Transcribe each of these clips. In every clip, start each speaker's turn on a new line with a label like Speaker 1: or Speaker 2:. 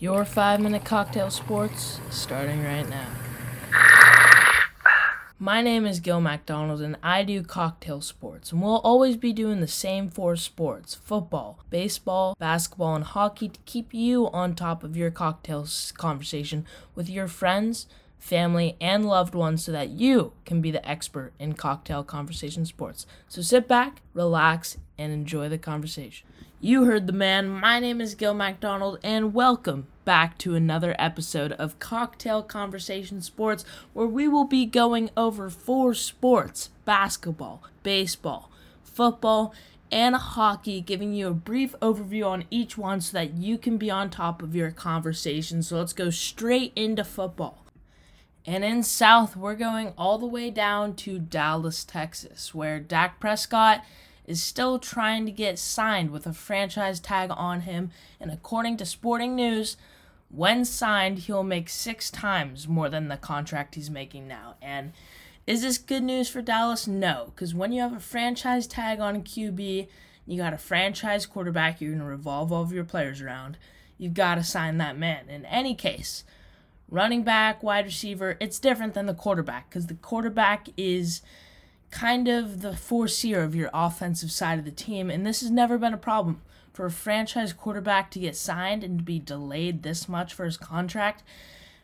Speaker 1: Your five minute cocktail sports starting right now. My name is Gil MacDonald and I do cocktail sports, and we'll always be doing the same four sports football, baseball, basketball, and hockey to keep you on top of your cocktails conversation with your friends, family, and loved ones so that you can be the expert in cocktail conversation sports. So sit back, relax, and enjoy the conversation. You heard the man. My name is Gil MacDonald, and welcome back to another episode of Cocktail Conversation Sports, where we will be going over four sports basketball, baseball, football, and hockey, giving you a brief overview on each one so that you can be on top of your conversation. So let's go straight into football. And in South, we're going all the way down to Dallas, Texas, where Dak Prescott is still trying to get signed with a franchise tag on him, and according to Sporting News, when signed, he'll make six times more than the contract he's making now. And is this good news for Dallas? No, because when you have a franchise tag on a QB, you got a franchise quarterback you're going to revolve all of your players around, you've got to sign that man. In any case, running back, wide receiver, it's different than the quarterback because the quarterback is kind of the foreseer of your offensive side of the team, and this has never been a problem. For a franchise quarterback to get signed and to be delayed this much for his contract,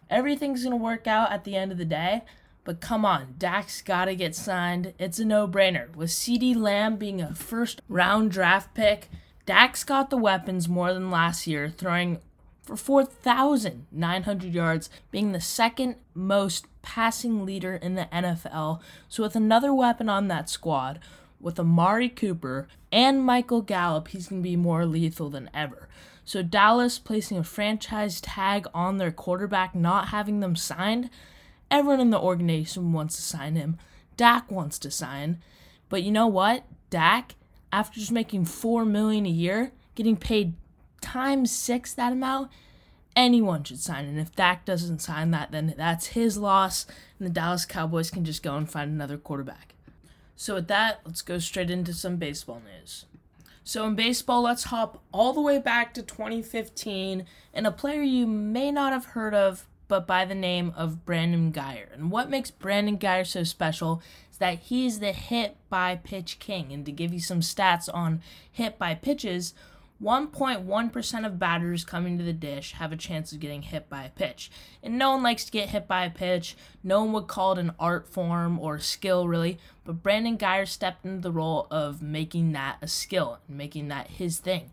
Speaker 1: everything's going to work out at the end of the day. But come on, Dak's got to get signed. It's a no brainer. With CeeDee Lamb being a first round draft pick, Dak's got the weapons more than last year, throwing for 4,900 yards, being the second most passing leader in the NFL. So, with another weapon on that squad, with Amari Cooper and Michael Gallup, he's going to be more lethal than ever. So, Dallas placing a franchise tag on their quarterback, not having them signed, everyone in the organization wants to sign him. Dak wants to sign. But you know what? Dak, after just making 4 million a year, getting paid times six that amount, anyone should sign. And if Dak doesn't sign that, then that's his loss, and the Dallas Cowboys can just go and find another quarterback. So, with that, let's go straight into some baseball news. So, in baseball, let's hop all the way back to 2015 and a player you may not have heard of, but by the name of Brandon Guyer. And what makes Brandon Guyer so special is that he's the hit by pitch king. And to give you some stats on hit by pitches, 1.1% of batters coming to the dish have a chance of getting hit by a pitch. And no one likes to get hit by a pitch. No one would call it an art form or skill, really. But Brandon Guyer stepped into the role of making that a skill and making that his thing.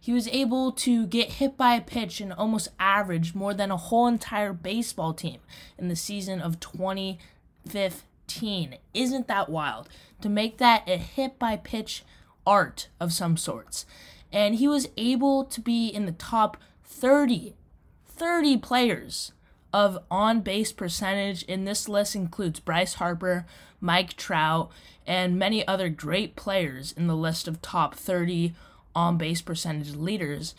Speaker 1: He was able to get hit by a pitch and almost average more than a whole entire baseball team in the season of 2015. Isn't that wild? To make that a hit by pitch art of some sorts and he was able to be in the top 30 30 players of on base percentage and this list includes Bryce Harper, Mike Trout, and many other great players in the list of top 30 on base percentage leaders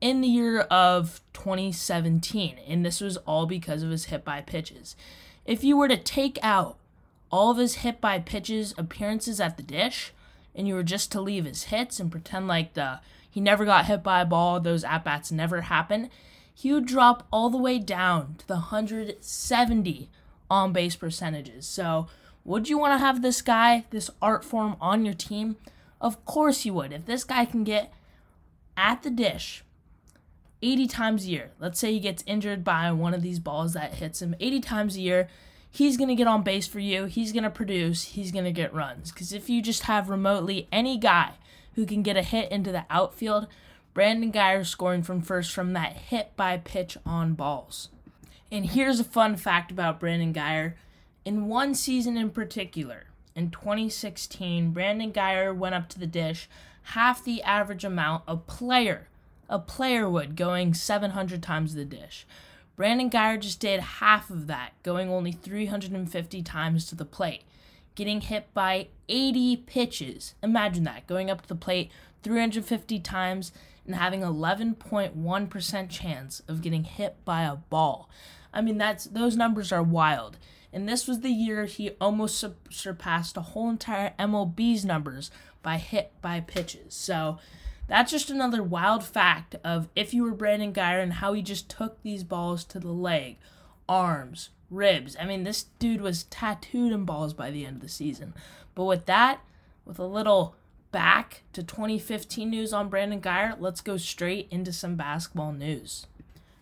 Speaker 1: in the year of 2017 and this was all because of his hit by pitches. If you were to take out all of his hit by pitches appearances at the dish, and you were just to leave his hits and pretend like the he never got hit by a ball, those at bats never happen, he would drop all the way down to the 170 on base percentages. So, would you want to have this guy, this art form on your team? Of course you would. If this guy can get at the dish 80 times a year, let's say he gets injured by one of these balls that hits him 80 times a year, he's going to get on base for you. He's going to produce. He's going to get runs. Because if you just have remotely any guy who can get a hit into the outfield, Brandon Guyer scoring from first from that hit by pitch on balls. And here's a fun fact about Brandon Guyer. In one season in particular, in 2016, Brandon Guyer went up to the dish half the average amount a player a player would going 700 times the dish. Brandon Guyer just did half of that, going only 350 times to the plate, getting hit by 80 pitches. Imagine that, going up to the plate 350 times and having 11.1% chance of getting hit by a ball. I mean, that's those numbers are wild. And this was the year he almost su- surpassed a whole entire MLB's numbers by hit by pitches. So That's just another wild fact of if you were Brandon Guyer and how he just took these balls to the leg, arms, ribs. I mean, this dude was tattooed in balls by the end of the season. But with that, with a little back to 2015 news on Brandon Guyer, let's go straight into some basketball news.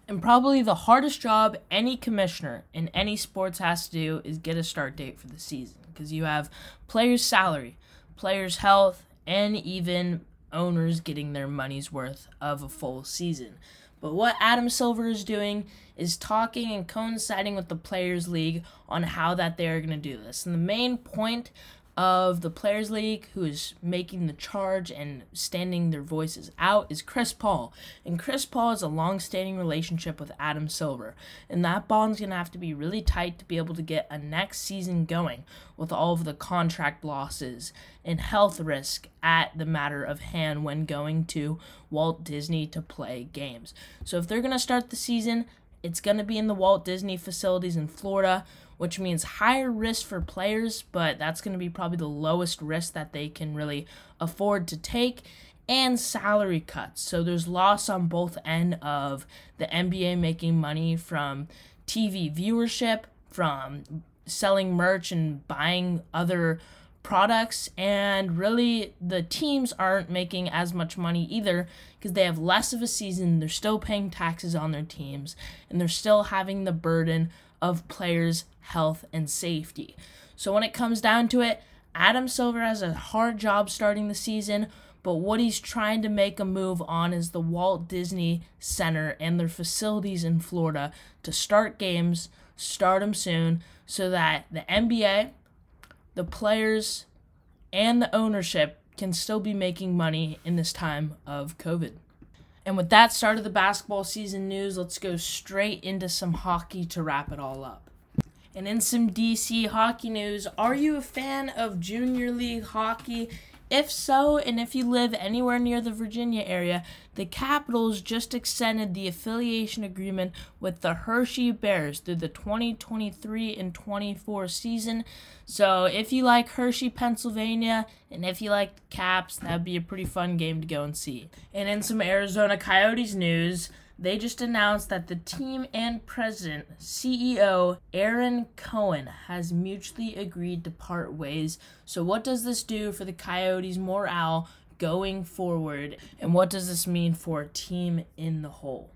Speaker 1: And probably the hardest job any commissioner in any sports has to do is get a start date for the season because you have players' salary, players' health, and even owners getting their money's worth of a full season. But what Adam Silver is doing is talking and coinciding with the Players League on how that they are going to do this. And the main point of the Players League who is making the charge and standing their voices out is Chris Paul. And Chris Paul has a long standing relationship with Adam Silver. And that bond's going to have to be really tight to be able to get a next season going with all of the contract losses and health risk at the matter of hand when going to Walt Disney to play games. So if they're going to start the season, it's going to be in the Walt Disney facilities in Florida which means higher risk for players, but that's going to be probably the lowest risk that they can really afford to take. And salary cuts. So there's loss on both end of the NBA making money from TV viewership, from selling merch and buying other products and really the teams aren't making as much money either because they have less of a season they're still paying taxes on their teams and they're still having the burden of players' health and safety. So when it comes down to it, Adam Silver has a hard job starting the season, but what he's trying to make a move on is the Walt Disney Center and their facilities in Florida to start games, start them soon, so that the NBA, the players, and the ownership can still be making money in this time of COVID. And with that start of the basketball season news, let's go straight into some hockey to wrap it all up. And in some DC hockey news, are you a fan of Junior League hockey? If so, and if you live anywhere near the Virginia area, the Capitals just extended the affiliation agreement with the Hershey Bears through the 2023 and 24 season. So, if you like Hershey, Pennsylvania, and if you like the Caps, that'd be a pretty fun game to go and see. And in some Arizona Coyotes news, they just announced that the team and president, CEO Ahron Cohen, has mutually agreed to part ways. So, what does this do for the Coyotes' morale going forward? And what does this mean for a team in the whole?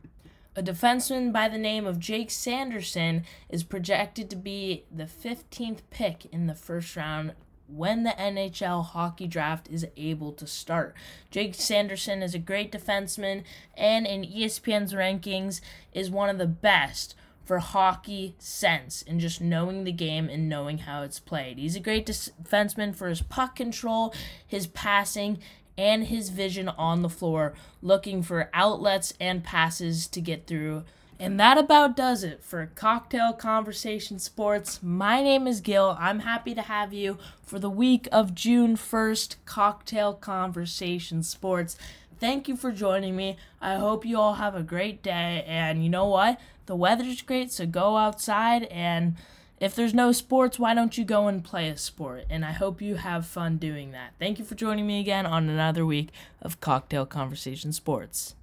Speaker 1: A defenseman by the name of Jake Sanderson is projected to be the 15th pick in the first round when the NHL hockey draft is able to start. Jake Sanderson is a great defenseman and in ESPN's rankings is one of the best for hockey sense and just knowing the game and knowing how it's played. He's a great defenseman for his puck control, his passing, and his vision on the floor, looking for outlets and passes to get through and that about does it for Cocktail Conversation Sports. My name is Gil. I'm happy to have you for the week of June 1st, Cocktail Conversation Sports. Thank you for joining me. I hope you all have a great day. And you know what? The weather's great, so go outside. And if there's no sports, why don't you go and play a sport? And I hope you have fun doing that. Thank you for joining me again on another week of Cocktail Conversation Sports.